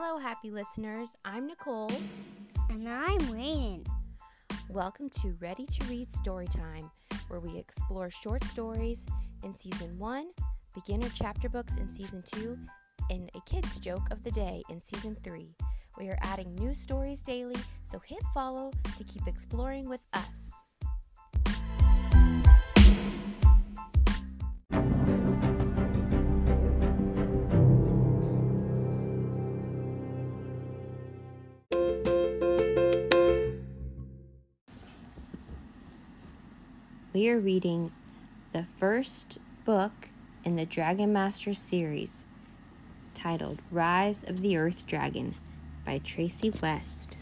Hello, happy listeners. I'm Nicole. And I'm Rainen. Welcome to Ready to Read Storytime, where we explore short stories in Season 1, beginner chapter books in Season 2, and a kid's joke of the day in Season 3. We are adding new stories daily, so hit follow to keep exploring with us. We are reading the first book in the Dragon Master series titled Rise of the Earth Dragon by Tracey West.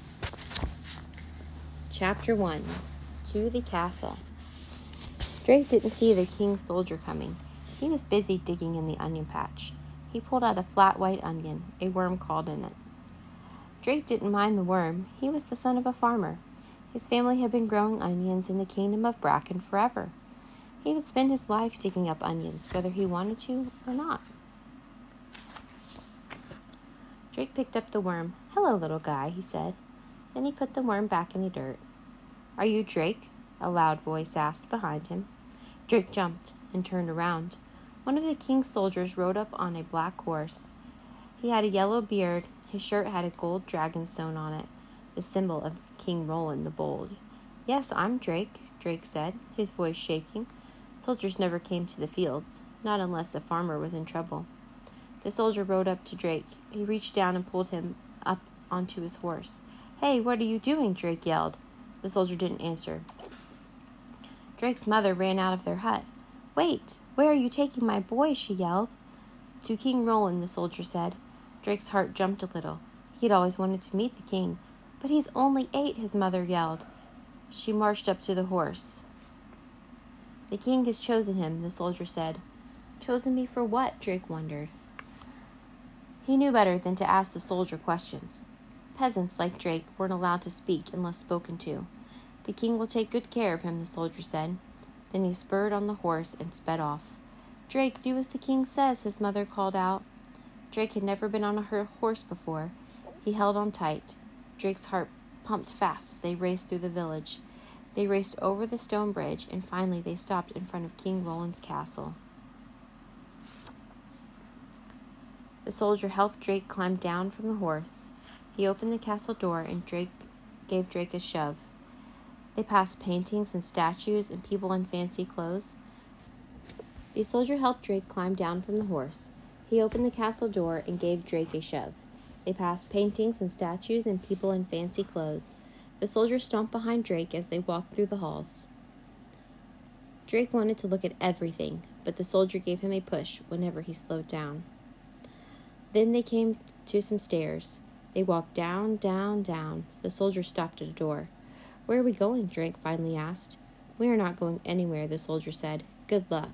Chapter 1 To the Castle. Drake didn't see the king's soldier coming. He was busy digging in the onion patch. He pulled out a flat white onion, a worm crawled in it. Drake didn't mind the worm. He was the son of a farmer. His family had been growing onions in the kingdom of Bracken forever. He would spend his life digging up onions, whether he wanted to or not. Drake picked up the worm. Hello, little guy, he said. Then he put the worm back in the dirt. Are you Drake? a loud voice asked behind him. Drake jumped and turned around. One of the king's soldiers rode up on a black horse. He had a yellow beard. His shirt had a gold dragon sewn on it the symbol of King Roland the Bold. Yes, I'm Drake, Drake said, his voice shaking. Soldiers never came to the fields, not unless a farmer was in trouble. The soldier rode up to Drake. He reached down and pulled him up onto his horse. Hey, what are you doing? Drake yelled. The soldier didn't answer. Drake's mother ran out of their hut. Wait, where are you taking my boy? she yelled. To King Roland, the soldier said. Drake's heart jumped a little. He had always wanted to meet the king, but he's only eight, his mother yelled. She marched up to the horse. The king has chosen him, the soldier said. Chosen me for what? Drake wondered. He knew better than to ask the soldier questions. Peasants like Drake weren't allowed to speak unless spoken to. The king will take good care of him, the soldier said. Then he spurred on the horse and sped off. Drake, do as the king says, his mother called out. Drake had never been on a horse before. He held on tight. Drake's heart pumped fast as they raced through the village. They raced over the stone bridge, and finally they stopped in front of King Roland's castle. The soldier helped Drake climb down from the horse. He opened the castle door, and Drake gave Drake a shove. They passed paintings and statues and people in fancy clothes. The soldier helped Drake climb down from the horse. He opened the castle door and gave Drake a shove. They passed paintings and statues and people in fancy clothes. The soldiers stomped behind Drake as they walked through the halls. Drake wanted to look at everything, but the soldier gave him a push whenever he slowed down. Then they came to some stairs. They walked down, down, down. The soldier stopped at a door. Where are we going? Drake finally asked. We are not going anywhere, the soldier said. Good luck.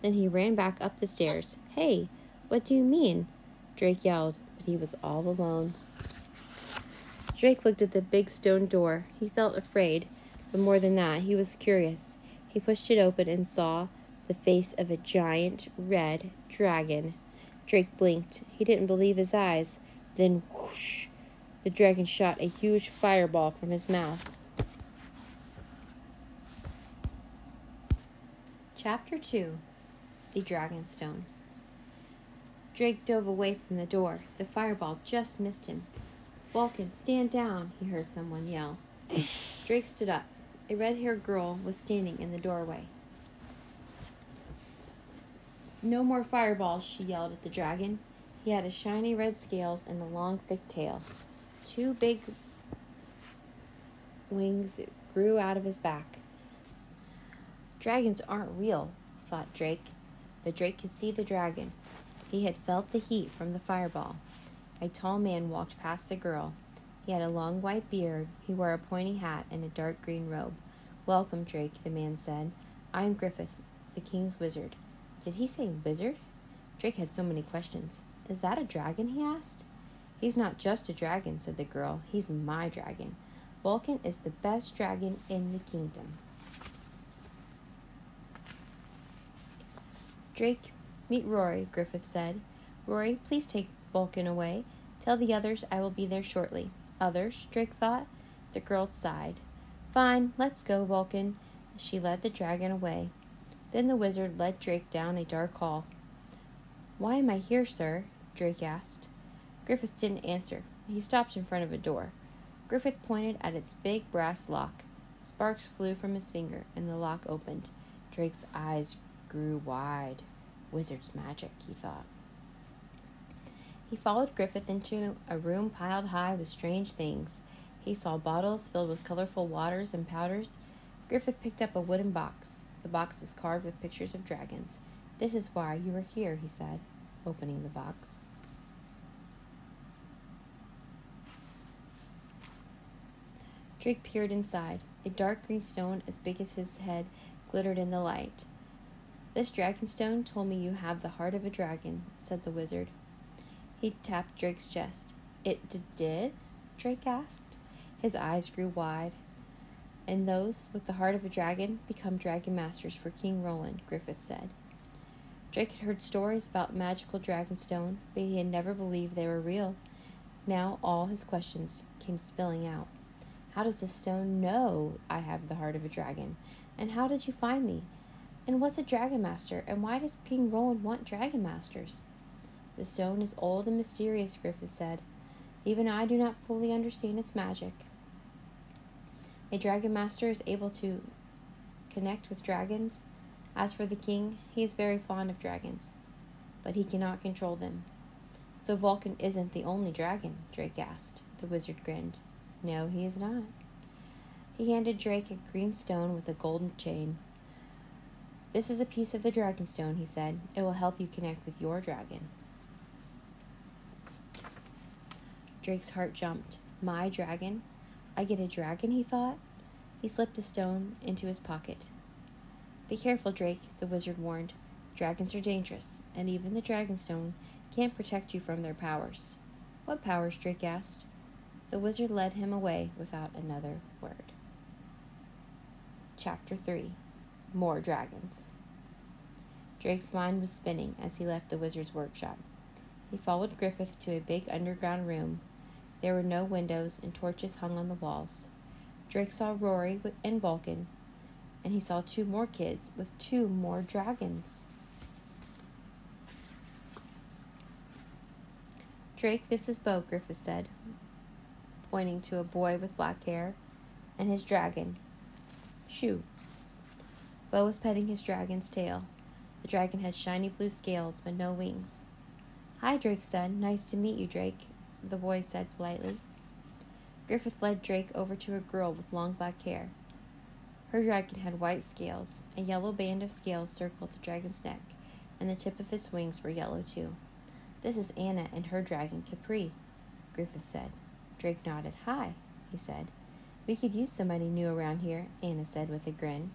Then he ran back up the stairs. Hey, what do you mean? Drake yelled but he was all alone. Drake looked at the big stone door. He felt afraid, but more than that, he was curious. He pushed it open and saw the face of a giant red dragon. Drake blinked. He didn't believe his eyes. Then, whoosh, the dragon shot a huge fireball from his mouth. Chapter 2 The Dragonstone Drake dove away from the door. The fireball just missed him. Vulcan, stand down, he heard someone yell. Drake stood up. A red haired girl was standing in the doorway. No more fireballs, she yelled at the dragon. He had a shiny red scales and a long, thick tail. Two big wings grew out of his back. Dragons aren't real, thought Drake, but Drake could see the dragon. He had felt the heat from the fireball. A tall man walked past the girl. He had a long white beard. He wore a pointy hat and a dark green robe. Welcome, Drake, the man said. I am Griffith, the king's wizard. Did he say wizard? Drake had so many questions. Is that a dragon? he asked. He's not just a dragon, said the girl. He's my dragon. Vulcan is the best dragon in the kingdom. Drake Meet Rori, Griffith said. Rori, please take Vulcan away. Tell the others I will be there shortly. Others? Drake thought. The girl sighed. Fine, let's go, Vulcan. She led the dragon away. Then the wizard led Drake down a dark hall. Why am I here, sir? Drake asked. Griffith didn't answer. He stopped in front of a door. Griffith pointed at its big brass lock. Sparks flew from his finger, and the lock opened. Drake's eyes grew wide. Wizard's magic, he thought. He followed Griffith into a room piled high with strange things. He saw bottles filled with colorful waters and powders. Griffith picked up a wooden box. The box was carved with pictures of dragons. This is why you are here, he said, opening the box. Drake peered inside. A dark green stone as big as his head glittered in the light. This dragon stone told me you have the heart of a dragon, said the wizard. He tapped Drake's chest. It d- did? Drake asked. His eyes grew wide. And those with the heart of a dragon become dragon masters for King Roland, Griffith said. Drake had heard stories about magical dragonstone, but he had never believed they were real. Now all his questions came spilling out. How does the stone know I have the heart of a dragon? And how did you find me? And what's a dragon master? And why does King Roland want dragon masters? The stone is old and mysterious, Griffith said. Even I do not fully understand its magic. A dragon master is able to connect with dragons. As for the king, he is very fond of dragons, but he cannot control them. So Vulcan isn't the only dragon, Drake asked. The wizard grinned. No, he is not. He handed Drake a green stone with a golden chain. This is a piece of the dragon stone, he said. It will help you connect with your dragon. Drake's heart jumped. My dragon? I get a dragon, he thought. He slipped the stone into his pocket. Be careful, Drake, the wizard warned. Dragons are dangerous, and even the dragon stone can't protect you from their powers. What powers? Drake asked. The wizard led him away without another word. Chapter 3 More Dragons. Drake's mind was spinning as he left the wizard's workshop. He followed Griffith to a big underground room. There were no windows, and torches hung on the walls. Drake saw Rori and Vulcan, and he saw two more kids with two more dragons. Drake, this is Bo, Griffith said, pointing to a boy with black hair, and his dragon. Shu. Bo was petting his dragon's tail. The dragon had shiny blue scales, but no wings. Hi, Drake said. Nice to meet you, Drake, the boy said politely. Griffith led Drake over to a girl with long black hair. Her dragon had white scales. A yellow band of scales circled the dragon's neck, and the tip of its wings were yellow too. This is Ana and her dragon, Kepri, Griffith said. Drake nodded. Hi, he said. We could use somebody new around here, Ana said with a grin.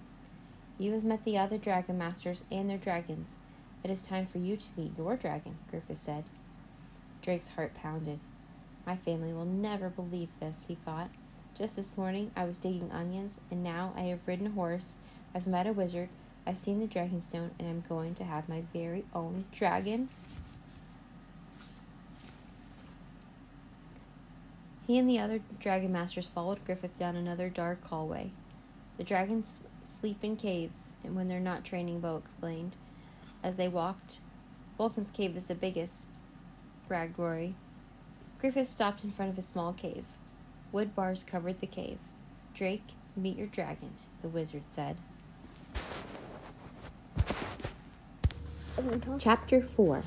You have met the other dragon masters and their dragons. It is time for you to meet your dragon, Griffith said. Drake's heart pounded. My family will never believe this, he thought. Just this morning I was digging onions, and now I have ridden a horse, I've met a wizard, I've seen the dragonstone, and I'm going to have my very own dragon. He and the other dragon masters followed Griffith down another dark hallway. The dragons sleep in caves, and when they're not training, Bo explained. As they walked, Vulcan's cave is the biggest, bragged Rori. Griffith stopped in front of a small cave. Wood bars covered the cave. Drake, meet your dragon, the wizard said. Chapter 4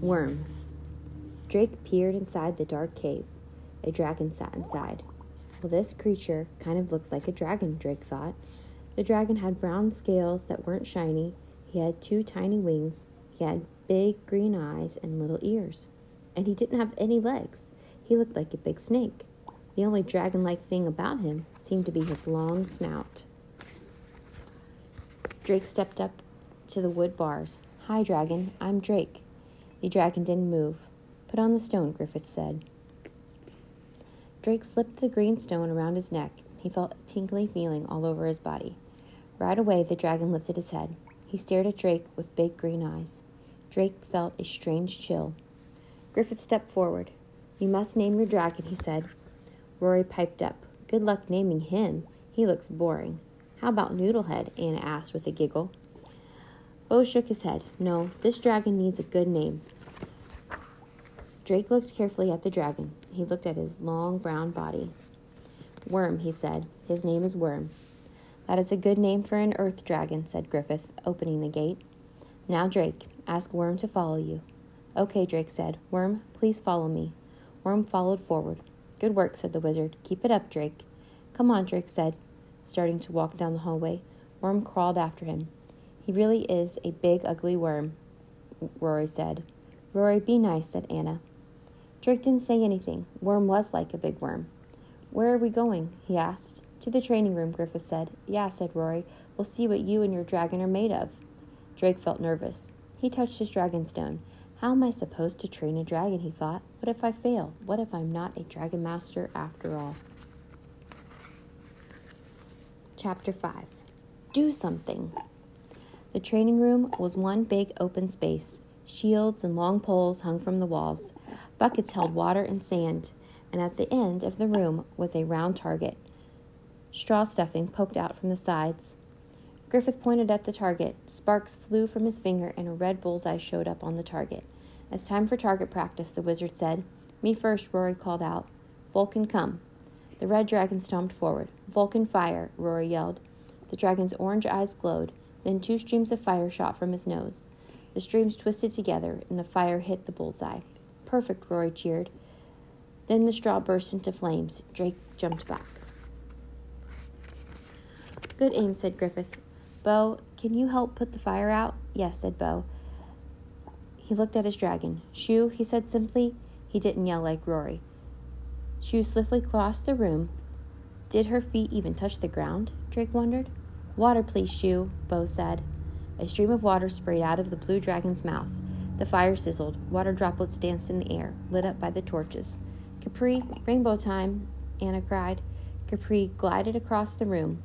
Worm Drake peered inside the dark cave. A dragon sat inside. Well, this creature kind of looks like a dragon, Drake thought. The dragon had brown scales that weren't shiny. He had two tiny wings. He had big green eyes and little ears. And he didn't have any legs. He looked like a big snake. The only dragon like thing about him seemed to be his long snout. Drake stepped up to the wood bars. Hi, dragon. I'm Drake. The dragon didn't move. Put on the stone, Griffith said. Drake slipped the green stone around his neck. He felt a tingly feeling all over his body. Right away, the dragon lifted his head. He stared at Drake with big green eyes. Drake felt a strange chill. Griffith stepped forward. You must name your dragon, he said. Rori piped up. Good luck naming him. He looks boring. How about Noodlehead? Ana asked with a giggle. Bo shook his head. No, this dragon needs a good name. Drake looked carefully at the dragon. He looked at his long brown body. Worm, he said. His name is Worm. That is a good name for an earth dragon, said Griffith, opening the gate. Now, Drake, ask Worm to follow you. Okay, Drake said. Worm, please follow me. Worm followed forward. Good work, said the wizard. Keep it up, Drake. Come on, Drake said, starting to walk down the hallway. Worm crawled after him. He really is a big, ugly worm, Rori said. Rori, be nice, said Ana. Drake didn't say anything. Worm was like a big worm. Where are we going? he asked. To the training room, Griffith said. Yeah, said Rori. We'll see what you and your dragon are made of. Drake felt nervous. He touched his dragon stone. How am I supposed to train a dragon? he thought. What if I fail? What if I'm not a dragon master after all? Chapter 5 Do something. The training room was one big open space. Shields and long poles hung from the walls. Buckets held water and sand, and at the end of the room was a round target. Straw stuffing poked out from the sides. Griffith pointed at the target. Sparks flew from his finger, and a red bullseye showed up on the target. It's time for target practice, the wizard said. Me first, Rori called out. Vulcan, come. The red dragon stomped forward. Vulcan, fire, Rori yelled. The dragon's orange eyes glowed. Then two streams of fire shot from his nose. The streams twisted together, and the fire hit the bullseye. Perfect, Rori cheered. Then the straw burst into flames. Drake jumped back. Good aim, said Griffith. Bo, can you help put the fire out? Yes, said Bo. He looked at his dragon. Shu, he said simply. He didn't yell like Rori. Shu swiftly crossed the room. Did her feet even touch the ground? Drake wondered. Water, please, Shu, Bo said. A stream of water sprayed out of the blue dragon's mouth. The fire sizzled. Water droplets danced in the air, lit up by the torches. Kepri, rainbow time, Ana cried. Kepri glided across the room.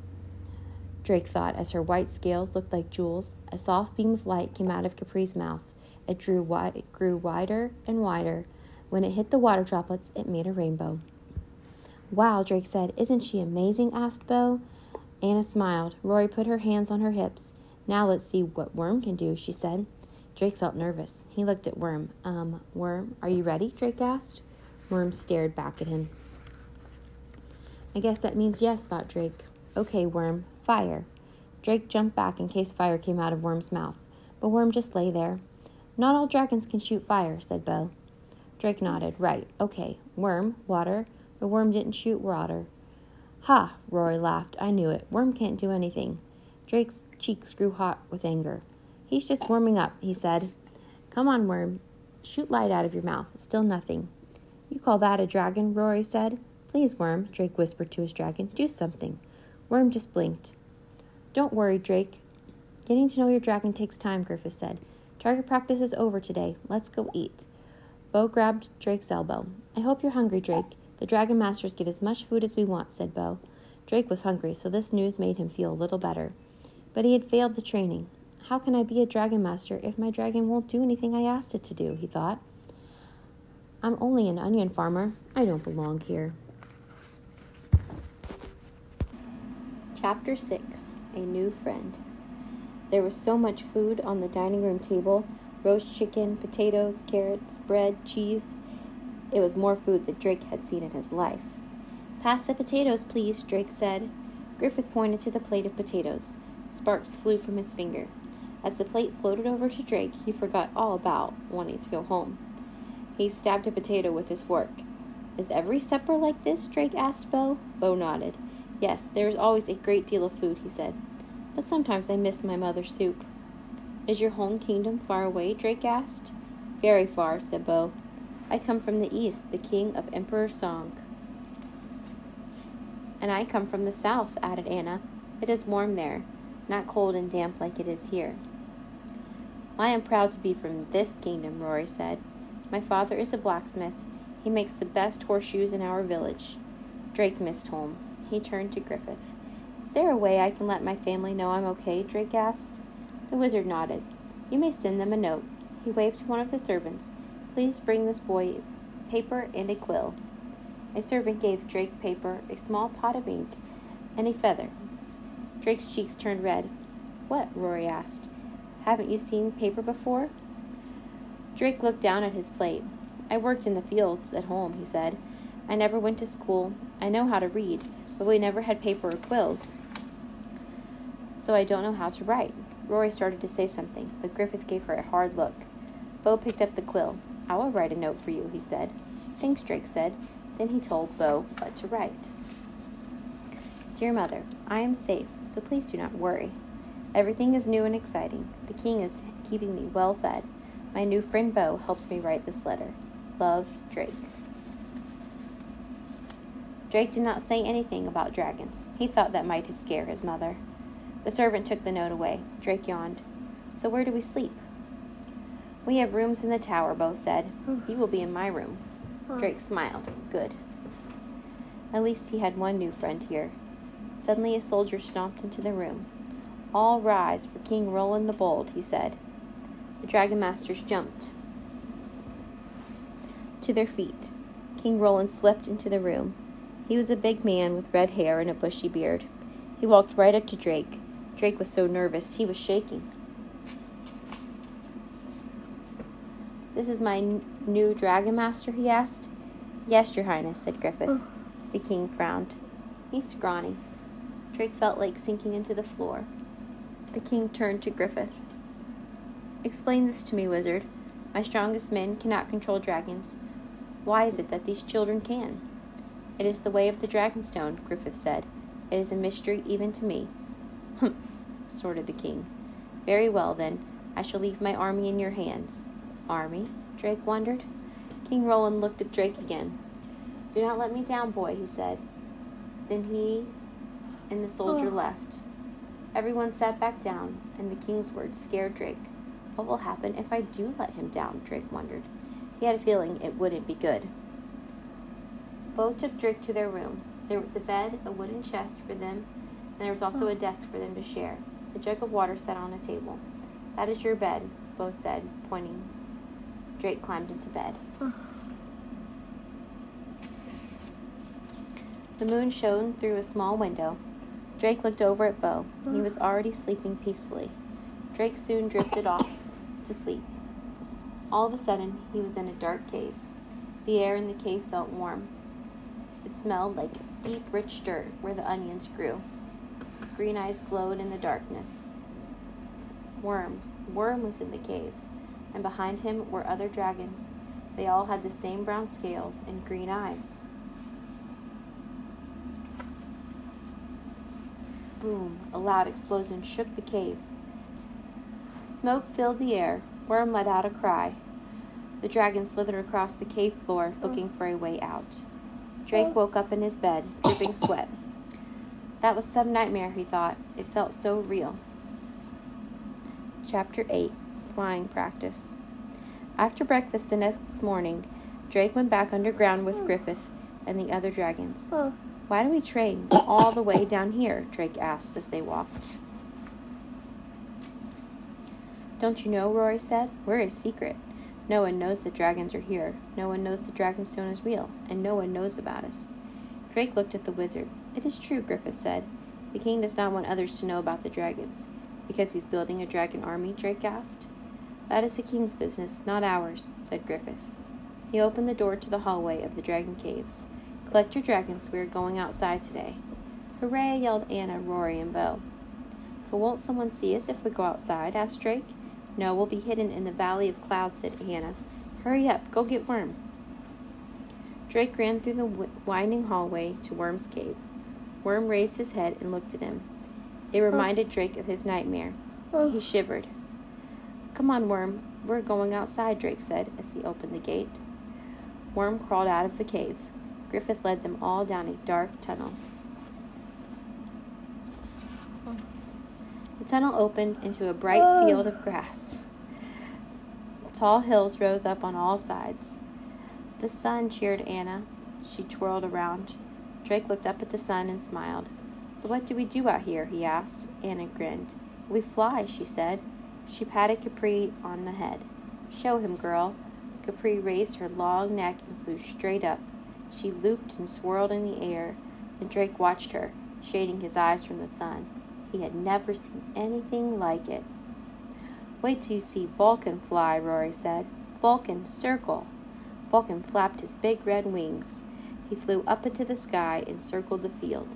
Drake thought as her white scales looked like jewels. A soft beam of light came out of Kepri's mouth. It drew wi- grew wider and wider. When it hit the water droplets, it made a rainbow. Wow, Drake said. Isn't she amazing? asked Bo. Ana smiled. Rori put her hands on her hips. Now let's see what Worm can do, she said. Drake felt nervous. He looked at Worm. Um, Worm, are you ready? Drake asked. Worm stared back at him. I guess that means yes, thought Drake. Okay, Worm, Fire. Drake jumped back in case fire came out of Worm's mouth, but Worm just lay there. Not all dragons can shoot fire, said Bo. Drake nodded. Right, okay. Worm, water. The worm didn't shoot water. Ha! Rori laughed. I knew it. Worm can't do anything. Drake's cheeks grew hot with anger. He's just warming up, he said. Come on, Worm. Shoot light out of your mouth. Still nothing. You call that a dragon? Rori said. Please, Worm, Drake whispered to his dragon. Do something. Worm just blinked. Don't worry, Drake. Getting to know your dragon takes time, Griffith said. Target practice is over today. Let's go eat. Bo grabbed Drake's elbow. I hope you're hungry, Drake. The Dragon Masters get as much food as we want, said Bo. Drake was hungry, so this news made him feel a little better. But he had failed the training. How can I be a Dragon Master if my dragon won't do anything I asked it to do? he thought. I'm only an onion farmer. I don't belong here. Chapter 6 a new friend. There was so much food on the dining room table roast chicken, potatoes, carrots, bread, cheese. It was more food than Drake had seen in his life. Pass the potatoes, please, Drake said. Griffith pointed to the plate of potatoes. Sparks flew from his finger. As the plate floated over to Drake, he forgot all about wanting to go home. He stabbed a potato with his fork. Is every supper like this? Drake asked Bo. Bo nodded. Yes, there is always a great deal of food, he said, but sometimes I miss my mother's soup. Is your home kingdom far away? Drake asked. Very far, said Bo. I come from the east, the king of Emperor Song. And I come from the south, added Ana. It is warm there, not cold and damp like it is here. I am proud to be from this kingdom, Rori said. My father is a blacksmith. He makes the best horseshoes in our village. Drake missed home. He turned to Griffith. Is there a way I can let my family know I'm okay? Drake asked. The wizard nodded. You may send them a note. He waved to one of the servants. Please bring this boy paper and a quill. A servant gave Drake paper, a small pot of ink, and a feather. Drake's cheeks turned red. What? Rori asked. Haven't you seen paper before? Drake looked down at his plate. I worked in the fields at home, he said. I never went to school. I know how to read, but we never had paper or quills. So I don't know how to write. Rori started to say something, but Griffith gave her a hard look. Bo picked up the quill. I will write a note for you, he said. Thanks, Drake said. Then he told Bo what to write. Dear Mother, I am safe, so please do not worry. Everything is new and exciting. The king is keeping me well fed. My new friend Bo helped me write this letter. Love, Drake. Drake did not say anything about dragons. He thought that might scare his mother. The servant took the note away. Drake yawned. So where do we sleep? We have rooms in the tower, Bo said. You will be in my room. Drake smiled. Good. At least he had one new friend here. Suddenly a soldier stomped into the room. All rise for King Roland the Bold, he said. The dragon masters jumped to their feet. King Roland swept into the room. He was a big man with red hair and a bushy beard. He walked right up to Drake. Drake was so nervous he was shaking. This is my n- new dragon master, he asked. Yes, your highness, said Griffith. Oh. The king frowned. He's scrawny. Drake felt like sinking into the floor. The king turned to Griffith. Explain this to me, wizard. My strongest men cannot control dragons. Why is it that these children can? It is the way of the Dragonstone, Griffith said. It is a mystery even to me. Humph, snorted the king. Very well, then. I shall leave my army in your hands. Army? Drake wondered. King Roland looked at Drake again. Do not let me down, boy, he said. Then he and the soldier oh. left. Everyone sat back down, and the king's words scared Drake. What will happen if I do let him down? Drake wondered. He had a feeling it wouldn't be good. Bo took Drake to their room. There was a bed, a wooden chest for them, and there was also a desk for them to share. A jug of water sat on a table. That is your bed, Bo said, pointing. Drake climbed into bed. The moon shone through a small window. Drake looked over at Bo. He was already sleeping peacefully. Drake soon drifted off to sleep. All of a sudden, he was in a dark cave. The air in the cave felt warm. It smelled like deep, rich dirt where the onions grew. Green eyes glowed in the darkness. Worm, Worm was in the cave, and behind him were other dragons. They all had the same brown scales and green eyes. Boom! A loud explosion shook the cave. Smoke filled the air. Worm let out a cry. The dragon slithered across the cave floor, looking for a way out. Drake woke up in his bed, dripping sweat. That was some nightmare, he thought. It felt so real. Chapter 8 Flying Practice. After breakfast the next morning, Drake went back underground with Griffith and the other dragons. Oh. Why do we train all the way down here? Drake asked as they walked. Don't you know, Rori said? We're a secret. No one knows that dragons are here. No one knows the Dragonstone is real, and no one knows about us. Drake looked at the wizard. It is true, Griffith said. The king does not want others to know about the dragons. Because he's building a dragon army? Drake asked. That is the king's business, not ours, said Griffith. He opened the door to the hallway of the dragon caves. Collect your dragons, we are going outside today. Hooray, yelled Ana, Rori, and Bo. But won't someone see us if we go outside? asked Drake. No, we'll be hidden in the Valley of Clouds, said Ana. Hurry up, go get Worm. Drake ran through the winding hallway to Worm's cave. Worm raised his head and looked at him. It oh. reminded Drake of his nightmare. Oh. He shivered. Come on, Worm. We're going outside, Drake said as he opened the gate. Worm crawled out of the cave. Griffith led them all down a dark tunnel. The tunnel opened into a bright field of grass. Tall hills rose up on all sides. The sun cheered Ana. She twirled around. Drake looked up at the sun and smiled. So what do we do out here? he asked. Ana grinned. We fly, she said. She patted Kepri on the head. Show him, girl. Kepri raised her long neck and flew straight up. She looped and swirled in the air, and Drake watched her, shading his eyes from the sun. He had never seen anything like it. Wait till you see Vulcan fly, Rori said. Vulcan, circle. Vulcan flapped his big red wings. He flew up into the sky and circled the field.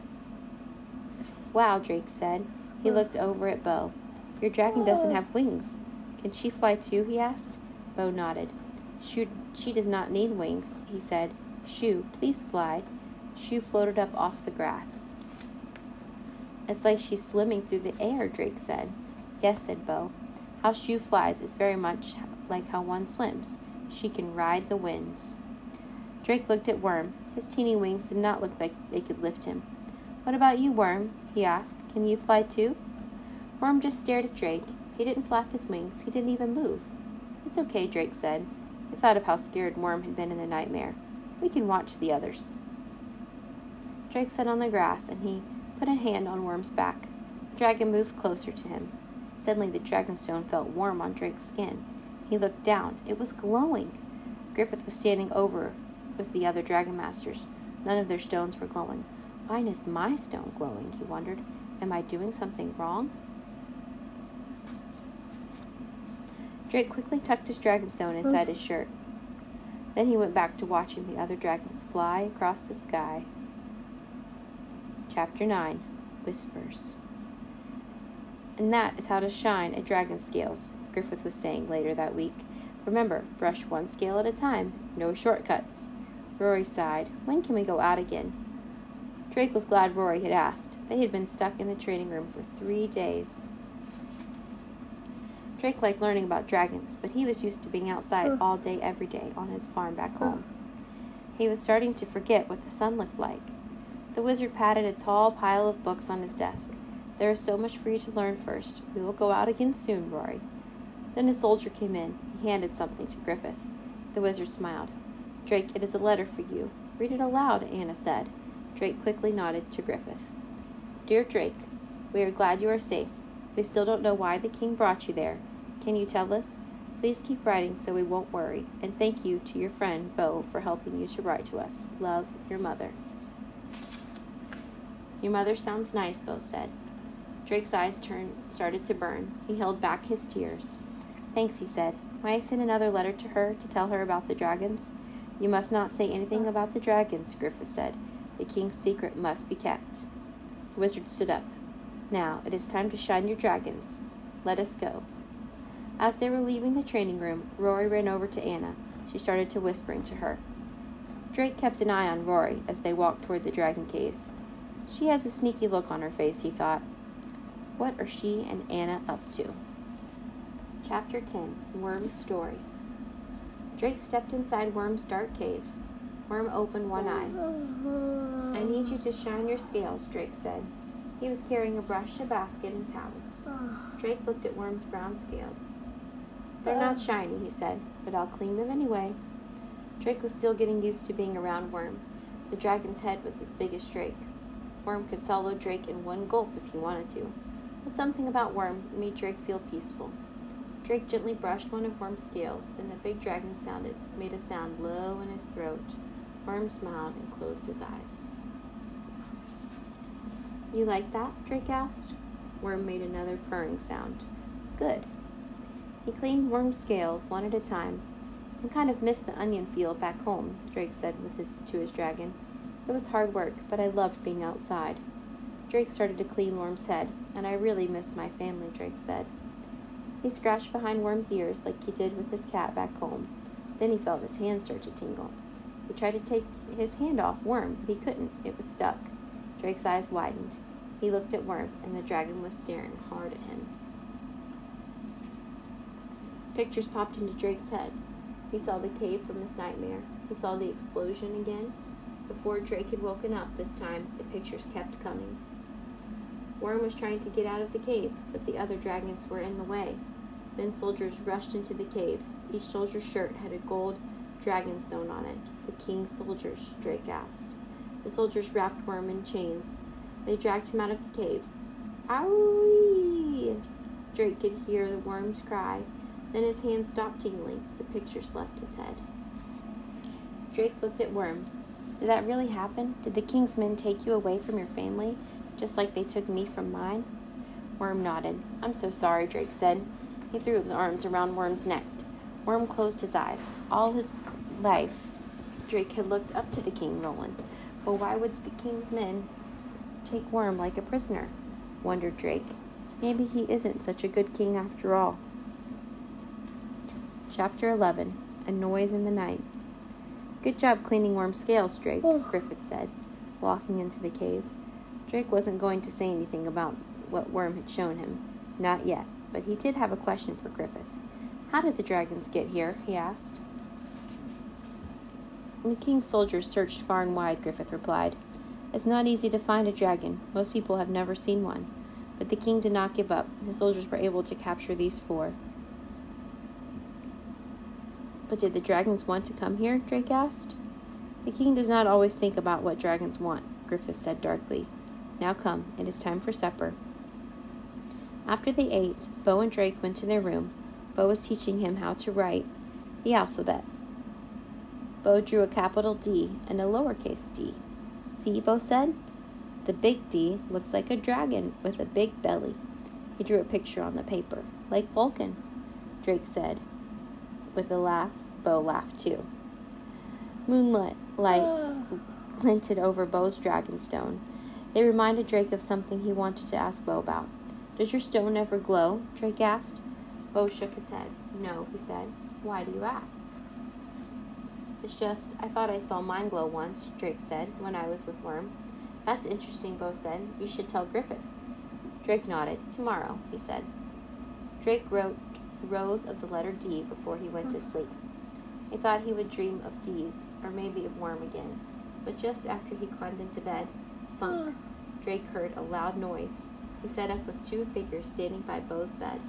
Wow, Drake said. He looked over at Bo. Your dragon doesn't have wings. Can she fly too? he asked. Bo nodded. She, she does not need wings, he said. Shu, please fly. Shu floated up off the grass. It's like she's swimming through the air, Drake said. Yes, said Bo. How Shu flies is very much like how one swims. She can ride the winds. Drake looked at Worm. His teeny wings did not look like they could lift him. What about you, Worm? he asked. Can you fly too? Worm just stared at Drake. He didn't flap his wings. He didn't even move. It's okay, Drake said. He thought of how scared Worm had been in the nightmare. We can watch the others. Drake sat on the grass and he put a hand on Worm's back. The dragon moved closer to him. Suddenly, the dragonstone felt warm on Drake's skin. He looked down. It was glowing. Griffith was standing over with the other dragon masters. None of their stones were glowing. Why is my stone glowing? He wondered. Am I doing something wrong? Drake quickly tucked his dragonstone inside his shirt. Then he went back to watching the other dragons fly across the sky. Chapter 9 Whispers. And that is how to shine a dragon's scales, Griffith was saying later that week. Remember, brush one scale at a time, no shortcuts. Rori sighed. When can we go out again? Drake was glad Rori had asked. They had been stuck in the training room for three days. Drake liked learning about dragons, but he was used to being outside oh. all day, every day on his farm back oh. home. He was starting to forget what the sun looked like. The wizard patted a tall pile of books on his desk. There is so much for you to learn first. We will go out again soon, Rori. Then a soldier came in. He handed something to Griffith. The wizard smiled. Drake, it is a letter for you. Read it aloud, Ana said. Drake quickly nodded to Griffith. Dear Drake, we are glad you are safe. We still don't know why the king brought you there. Can you tell us? Please keep writing so we won't worry. And thank you to your friend, Bo, for helping you to write to us. Love, your mother. Your mother sounds nice, Bo said. Drake's eyes turned, started to burn. He held back his tears. Thanks, he said. May I send another letter to her to tell her about the dragons? You must not say anything about the dragons, Griffith said. The king's secret must be kept. The wizard stood up. Now, it is time to shine your dragons. Let us go. As they were leaving the training room, Rori ran over to Ana. She started to whispering to her. Drake kept an eye on Rori as they walked toward the dragon caves. She has a sneaky look on her face, he thought. What are she and Ana up to? Chapter 10 Worm's Story Drake stepped inside Worm's dark cave. Worm opened one eye. I need you to shine your scales, Drake said. He was carrying a brush, a basket, and towels. Drake looked at Worm's brown scales. They're not oh. shiny, he said, but I'll clean them anyway. Drake was still getting used to being around Worm. The dragon's head was as big as Drake. Worm could swallow Drake in one gulp if he wanted to. But something about Worm made Drake feel peaceful. Drake gently brushed one of Worm's scales, and the big dragon sounded made a sound low in his throat. Worm smiled and closed his eyes. You like that? Drake asked. Worm made another purring sound. Good. He cleaned Worm's scales one at a time. I kind of missed the onion field back home, Drake said with his, to his dragon. It was hard work, but I loved being outside. Drake started to clean Worm's head, and I really miss my family, Drake said. He scratched behind Worm's ears like he did with his cat back home. Then he felt his hand start to tingle. He tried to take his hand off Worm, but he couldn't. It was stuck. Drake's eyes widened. He looked at Worm, and the dragon was staring hard at him. Pictures popped into Drake's head. He saw the cave from his nightmare. He saw the explosion again. Before Drake had woken up this time, the pictures kept coming. Worm was trying to get out of the cave, but the other dragons were in the way. Then soldiers rushed into the cave. Each soldier's shirt had a gold dragon sewn on it. The king's soldiers, Drake asked. The soldiers wrapped Worm in chains. They dragged him out of the cave. Owie! Drake could hear the worm's cry. Then his hand stopped tingling. The pictures left his head. Drake looked at Worm. Did that really happen? Did the king's men take you away from your family, just like they took me from mine? Worm nodded. I'm so sorry, Drake said. He threw his arms around Worm's neck. Worm closed his eyes. All his life, Drake had looked up to the king, Roland. But why would the king's men take Worm like a prisoner? wondered Drake. Maybe he isn't such a good king after all. Chapter 11 A Noise in the Night. Good job cleaning Worm's scales, Drake, Griffith said, walking into the cave. Drake wasn't going to say anything about what Worm had shown him. Not yet, but he did have a question for Griffith. How did the dragons get here? he asked. The king's soldiers searched far and wide, Griffith replied. It's not easy to find a dragon. Most people have never seen one. But the king did not give up. His soldiers were able to capture these four. But did the dragons want to come here? Drake asked. The king does not always think about what dragons want, Griffith said darkly. Now come, it is time for supper. After they ate, Bo and Drake went to their room. Bo was teaching him how to write the alphabet. Bo drew a capital D and a lowercase d. See, Bo said. The big D looks like a dragon with a big belly. He drew a picture on the paper, like Vulcan, Drake said. With a laugh, Bo laughed too. Moonlight light glinted over Bo's dragonstone. It reminded Drake of something he wanted to ask Bo about. Does your stone ever glow? Drake asked. Bo shook his head. No, he said. Why do you ask? It's just, I thought I saw mine glow once, Drake said, when I was with Worm. That's interesting, Bo said. You should tell Griffith. Drake nodded. Tomorrow, he said. Drake wrote rows of the letter D before he went to hmm. sleep. He thought he would dream of D's, or maybe of Worm again. But just after he climbed into bed, thunk, Drake heard a loud noise. He sat up with two figures standing by Bo's bed.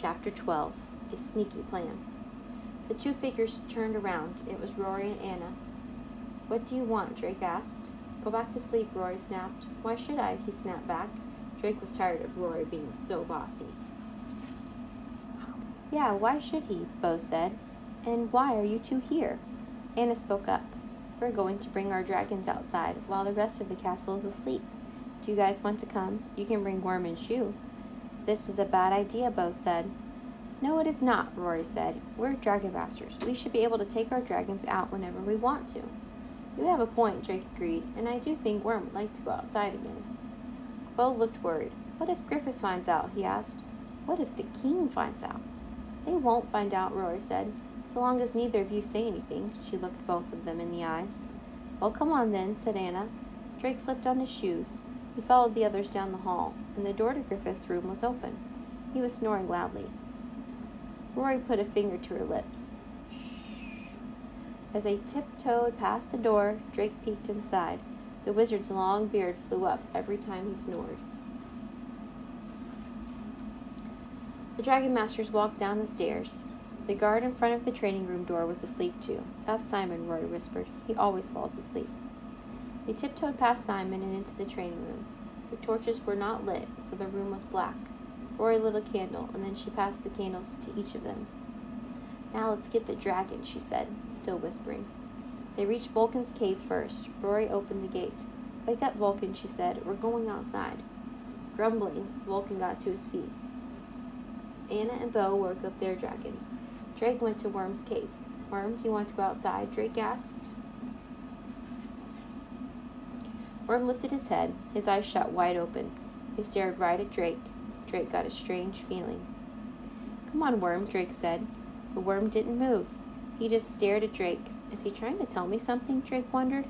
Chapter 12 A Sneaky Plan. The two figures turned around. It was Rori and Ana. What do you want? Drake asked. Go back to sleep, Rori snapped. Why should I? He snapped back. Drake was tired of Rori being so bossy. Yeah, why should he? Bo said. And why are you two here? Ana spoke up. We're going to bring our dragons outside while the rest of the castle is asleep. Do you guys want to come? You can bring Worm and Shu. This is a bad idea, Bo said. No, it is not, Rori said. We're dragon masters. We should be able to take our dragons out whenever we want to. You have a point, Drake agreed, and I do think Worm would like to go outside again. Bo looked worried. What if Griffith finds out? he asked. What if the king finds out? They won't find out, Rori said. So long as neither of you say anything. She looked both of them in the eyes. Well, come on then, said Ana. Drake slipped on his shoes. He followed the others down the hall, and the door to Griffith's room was open. He was snoring loudly. Rori put a finger to her lips. Shh. As they tiptoed past the door, Drake peeked inside. The wizard's long beard flew up every time he snored. The Dragon Masters walked down the stairs. The guard in front of the training room door was asleep too. That's Simon, Rori whispered. He always falls asleep. They tiptoed past Simon and into the training room. The torches were not lit, so the room was black. Rori lit a candle, and then she passed the candles to each of them. Now let's get the dragon, she said, still whispering. They reached Vulcan's cave first. Rori opened the gate. Wake up, Vulcan, she said. We're going outside. Grumbling, Vulcan got to his feet. Ana and Bo woke up their dragons. Drake went to Worm's cave. Worm, do you want to go outside? Drake asked. Worm lifted his head, his eyes shut wide open. He stared right at Drake. Drake got a strange feeling. Come on, Worm, Drake said. The worm didn't move. He just stared at Drake. Is he trying to tell me something? Drake wondered.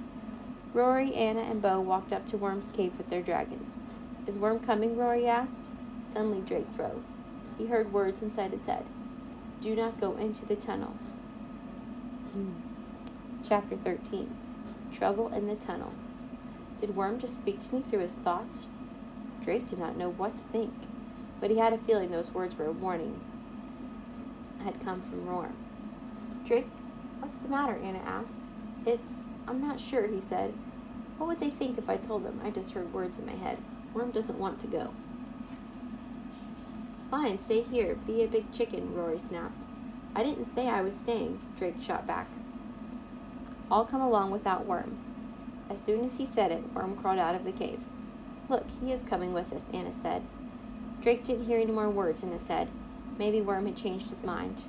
Rori, Anna, and Bo walked up to Worm's cave with their dragons. Is Worm coming? Rori asked. Suddenly, Drake froze. He heard words inside his head. Do not go into the tunnel. Chapter 13 Trouble in the Tunnel. Did Worm just speak to me through his thoughts? Drake did not know what to think, but he had a feeling those words were a warning had come from Worm. Drake, what's the matter? Ana asked. It's, I'm not sure, he said. What would they think if I told them I just heard words in my head? Worm doesn't want to go. Fine, stay here. Be a big chicken, Rori snapped. I didn't say I was staying, Drake shot back. I'll come along without Worm. As soon as he said it, Worm crawled out of the cave. Look, he is coming with us, Ana said. Drake didn't hear any more words in his head. Maybe Worm had changed his mind.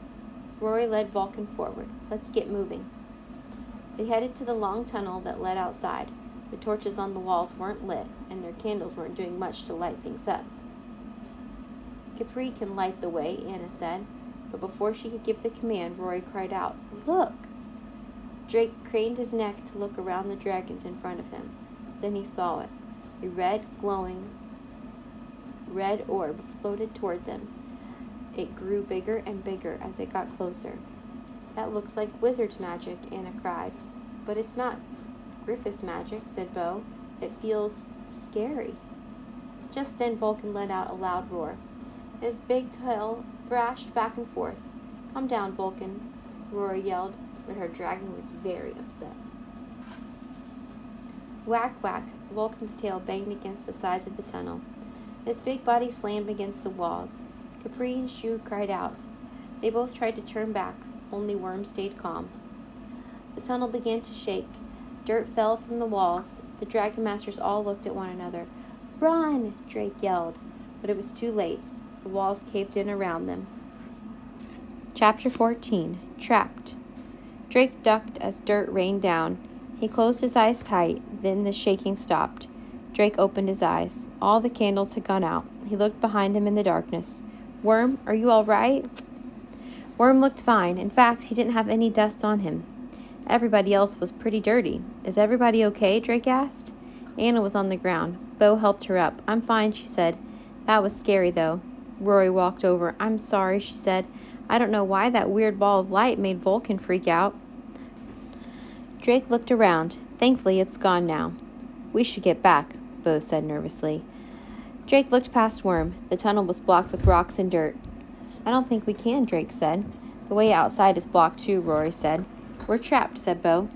Rori led Vulcan forward. Let's get moving. They headed to the long tunnel that led outside. The torches on the walls weren't lit, and their candles weren't doing much to light things up. Kepri can light the way, Ana said. But before she could give the command, Rori cried out, Look! Drake craned his neck to look around the dragons in front of him. Then he saw it. A red, glowing, red orb floated toward them. It grew bigger and bigger as it got closer. That looks like wizard's magic, Ana cried. But it's not Griffith's magic, said Bo. It feels scary. Just then Vulcan let out a loud roar. His big tail thrashed back and forth. Come down, Vulcan, Rori yelled, but her dragon was very upset. Whack, whack, Vulcan's tail banged against the sides of the tunnel. His big body slammed against the walls. Kepri and Shu cried out. They both tried to turn back, only Worm stayed calm. The tunnel began to shake. Dirt fell from the walls. The Dragon Masters all looked at one another. Run! Drake yelled, but it was too late. The walls caved in around them. Chapter 14 Trapped. Drake ducked as dirt rained down. He closed his eyes tight, then the shaking stopped. Drake opened his eyes. All the candles had gone out. He looked behind him in the darkness. Worm, are you all right? Worm looked fine. In fact, he didn't have any dust on him. Everybody else was pretty dirty. Is everybody okay? Drake asked. Ana was on the ground. Bo helped her up. I'm fine, she said. That was scary, though. Rori walked over. I'm sorry, she said. I don't know why that weird ball of light made Vulcan freak out. Drake looked around. Thankfully, it's gone now. We should get back, Bo said nervously. Drake looked past Worm. The tunnel was blocked with rocks and dirt. I don't think we can, Drake said. The way outside is blocked too, Rori said. We're trapped, said Bo.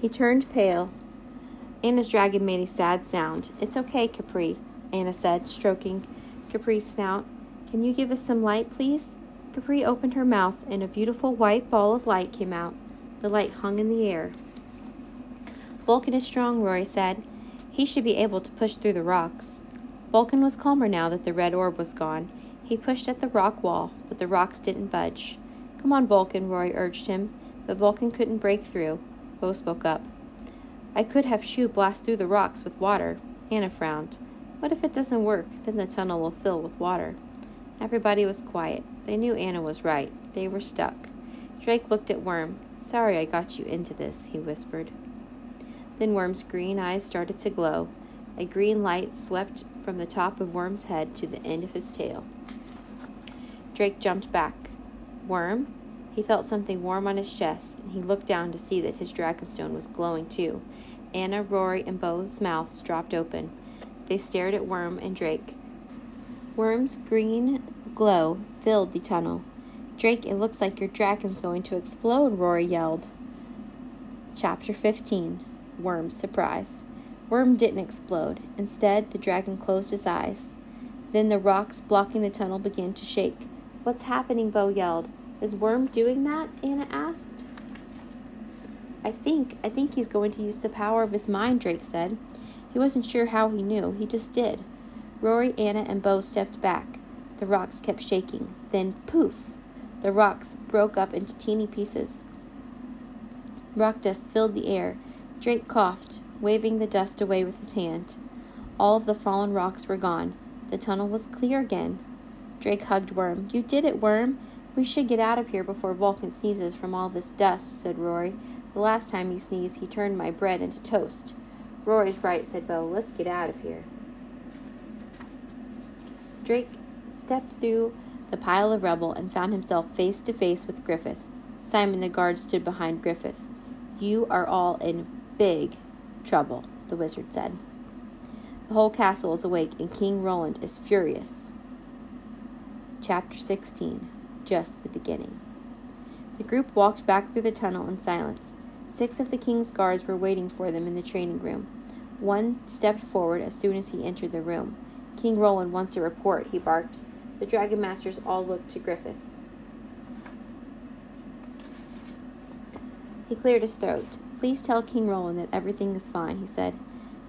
He turned pale. Ana's dragon made a sad sound. It's okay, Kepri, Ana said, stroking Kepri's snout. Can you give us some light, please? Kepri opened her mouth, and a beautiful white ball of light came out. The light hung in the air. Vulcan is strong, Rori said. He should be able to push through the rocks. Vulcan was calmer now that the red orb was gone. He pushed at the rock wall, but the rocks didn't budge. Come on, Vulcan, Rori urged him. But Vulcan couldn't break through. Bo spoke up. I could have Shu blast through the rocks with water. Ana frowned. What if it doesn't work? Then the tunnel will fill with water. Everybody was quiet. They knew Ana was right. They were stuck. Drake looked at Worm. Sorry I got you into this, he whispered. Then Worm's green eyes started to glow. A green light swept from the top of Worm's head to the end of his tail. Drake jumped back. Worm? He felt something warm on his chest, and he looked down to see that his dragonstone was glowing too. Ana, Rori, and Bo's mouths dropped open. They stared at Worm and Drake. Worm's green glow filled the tunnel. Drake, it looks like your dragon's going to explode, Rori yelled. Chapter 15 Worm's Surprise. Worm didn't explode. Instead, the dragon closed his eyes. Then the rocks blocking the tunnel began to shake. What's happening? Bo yelled. Is Worm doing that? Ana asked. I think, I think he's going to use the power of his mind, Drake said. He wasn't sure how he knew, he just did. Rori, Ana, and Bo stepped back. The rocks kept shaking. Then, poof! The rocks broke up into teeny pieces. Rock dust filled the air. Drake coughed, waving the dust away with his hand. All of the fallen rocks were gone. The tunnel was clear again. Drake hugged Worm. You did it, Worm. We should get out of here before Vulcan sneezes from all this dust, said Rori. The last time he sneezed, he turned my bread into toast. Rori's right, said Bo. Let's get out of here. Drake stepped through the pile of rubble and found himself face to face with Griffith. Simon the guard stood behind Griffith. You are all in big trouble, the wizard said. The whole castle is awake, and King Roland is furious. Chapter 16 Just the Beginning. The group walked back through the tunnel in silence. Six of the king's guards were waiting for them in the training room. One stepped forward as soon as he entered the room. King Roland wants a report, he barked. The Dragon Masters all looked to Griffith. He cleared his throat. Please tell King Roland that everything is fine, he said.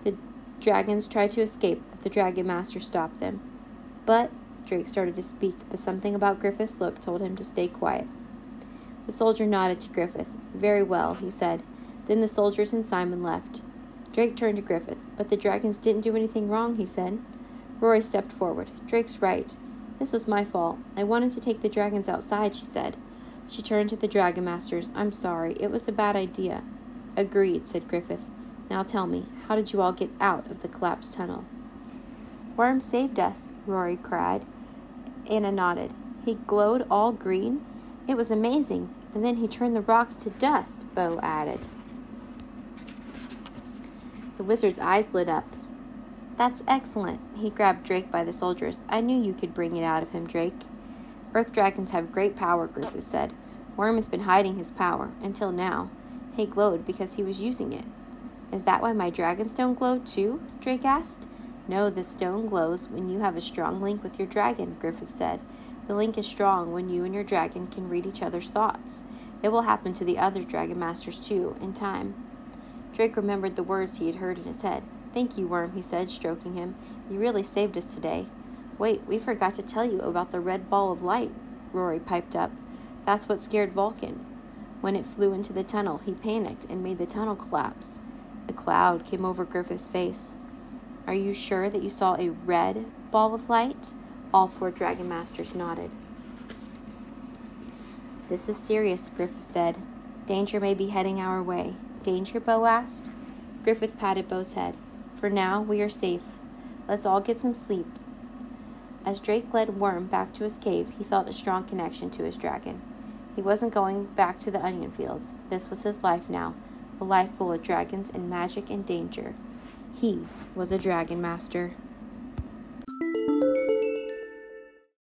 The dragons tried to escape, but the Dragon Master stopped them. But, Drake started to speak, but something about Griffith's look told him to stay quiet. The soldier nodded to Griffith. Very well, he said. Then the soldiers and Simon left. Drake turned to Griffith. But the dragons didn't do anything wrong, he said. Rori stepped forward. Drake's right. This was my fault. I wanted to take the dragons outside, she said. She turned to the Dragon Masters. I'm sorry. It was a bad idea. Agreed, said Griffith. Now tell me, how did you all get out of the collapsed tunnel? Worm saved us, Rori cried. Ana nodded. He glowed all green? It was amazing. And then he turned the rocks to dust, Bo added. The wizard's eyes lit up. That's excellent. He grabbed Drake by the shoulders. I knew you could bring it out of him, Drake. Earth dragons have great power, Griffith said. Worm has been hiding his power, until now. He glowed because he was using it. Is that why my dragonstone glowed too? Drake asked. No, the stone glows when you have a strong link with your dragon, Griffith said. The link is strong when you and your dragon can read each other's thoughts. It will happen to the other dragon masters too, in time. Drake remembered the words he had heard in his head. Thank you, Worm, he said, stroking him. You really saved us today. Wait, we forgot to tell you about the red ball of light, Rori piped up. That's what scared Vulcan. When it flew into the tunnel, he panicked and made the tunnel collapse. A cloud came over Griffith's face. Are you sure that you saw a red ball of light? All four Dragon Masters nodded. This is serious, Griffith said. Danger may be heading our way. Danger? Bo asked. Griffith patted Bo's head. For now, we are safe. Let's all get some sleep. As Drake led Worm back to his cave, he felt a strong connection to his dragon. He wasn't going back to the onion fields. This was his life now, a life full of dragons and magic and danger. He was a dragon master.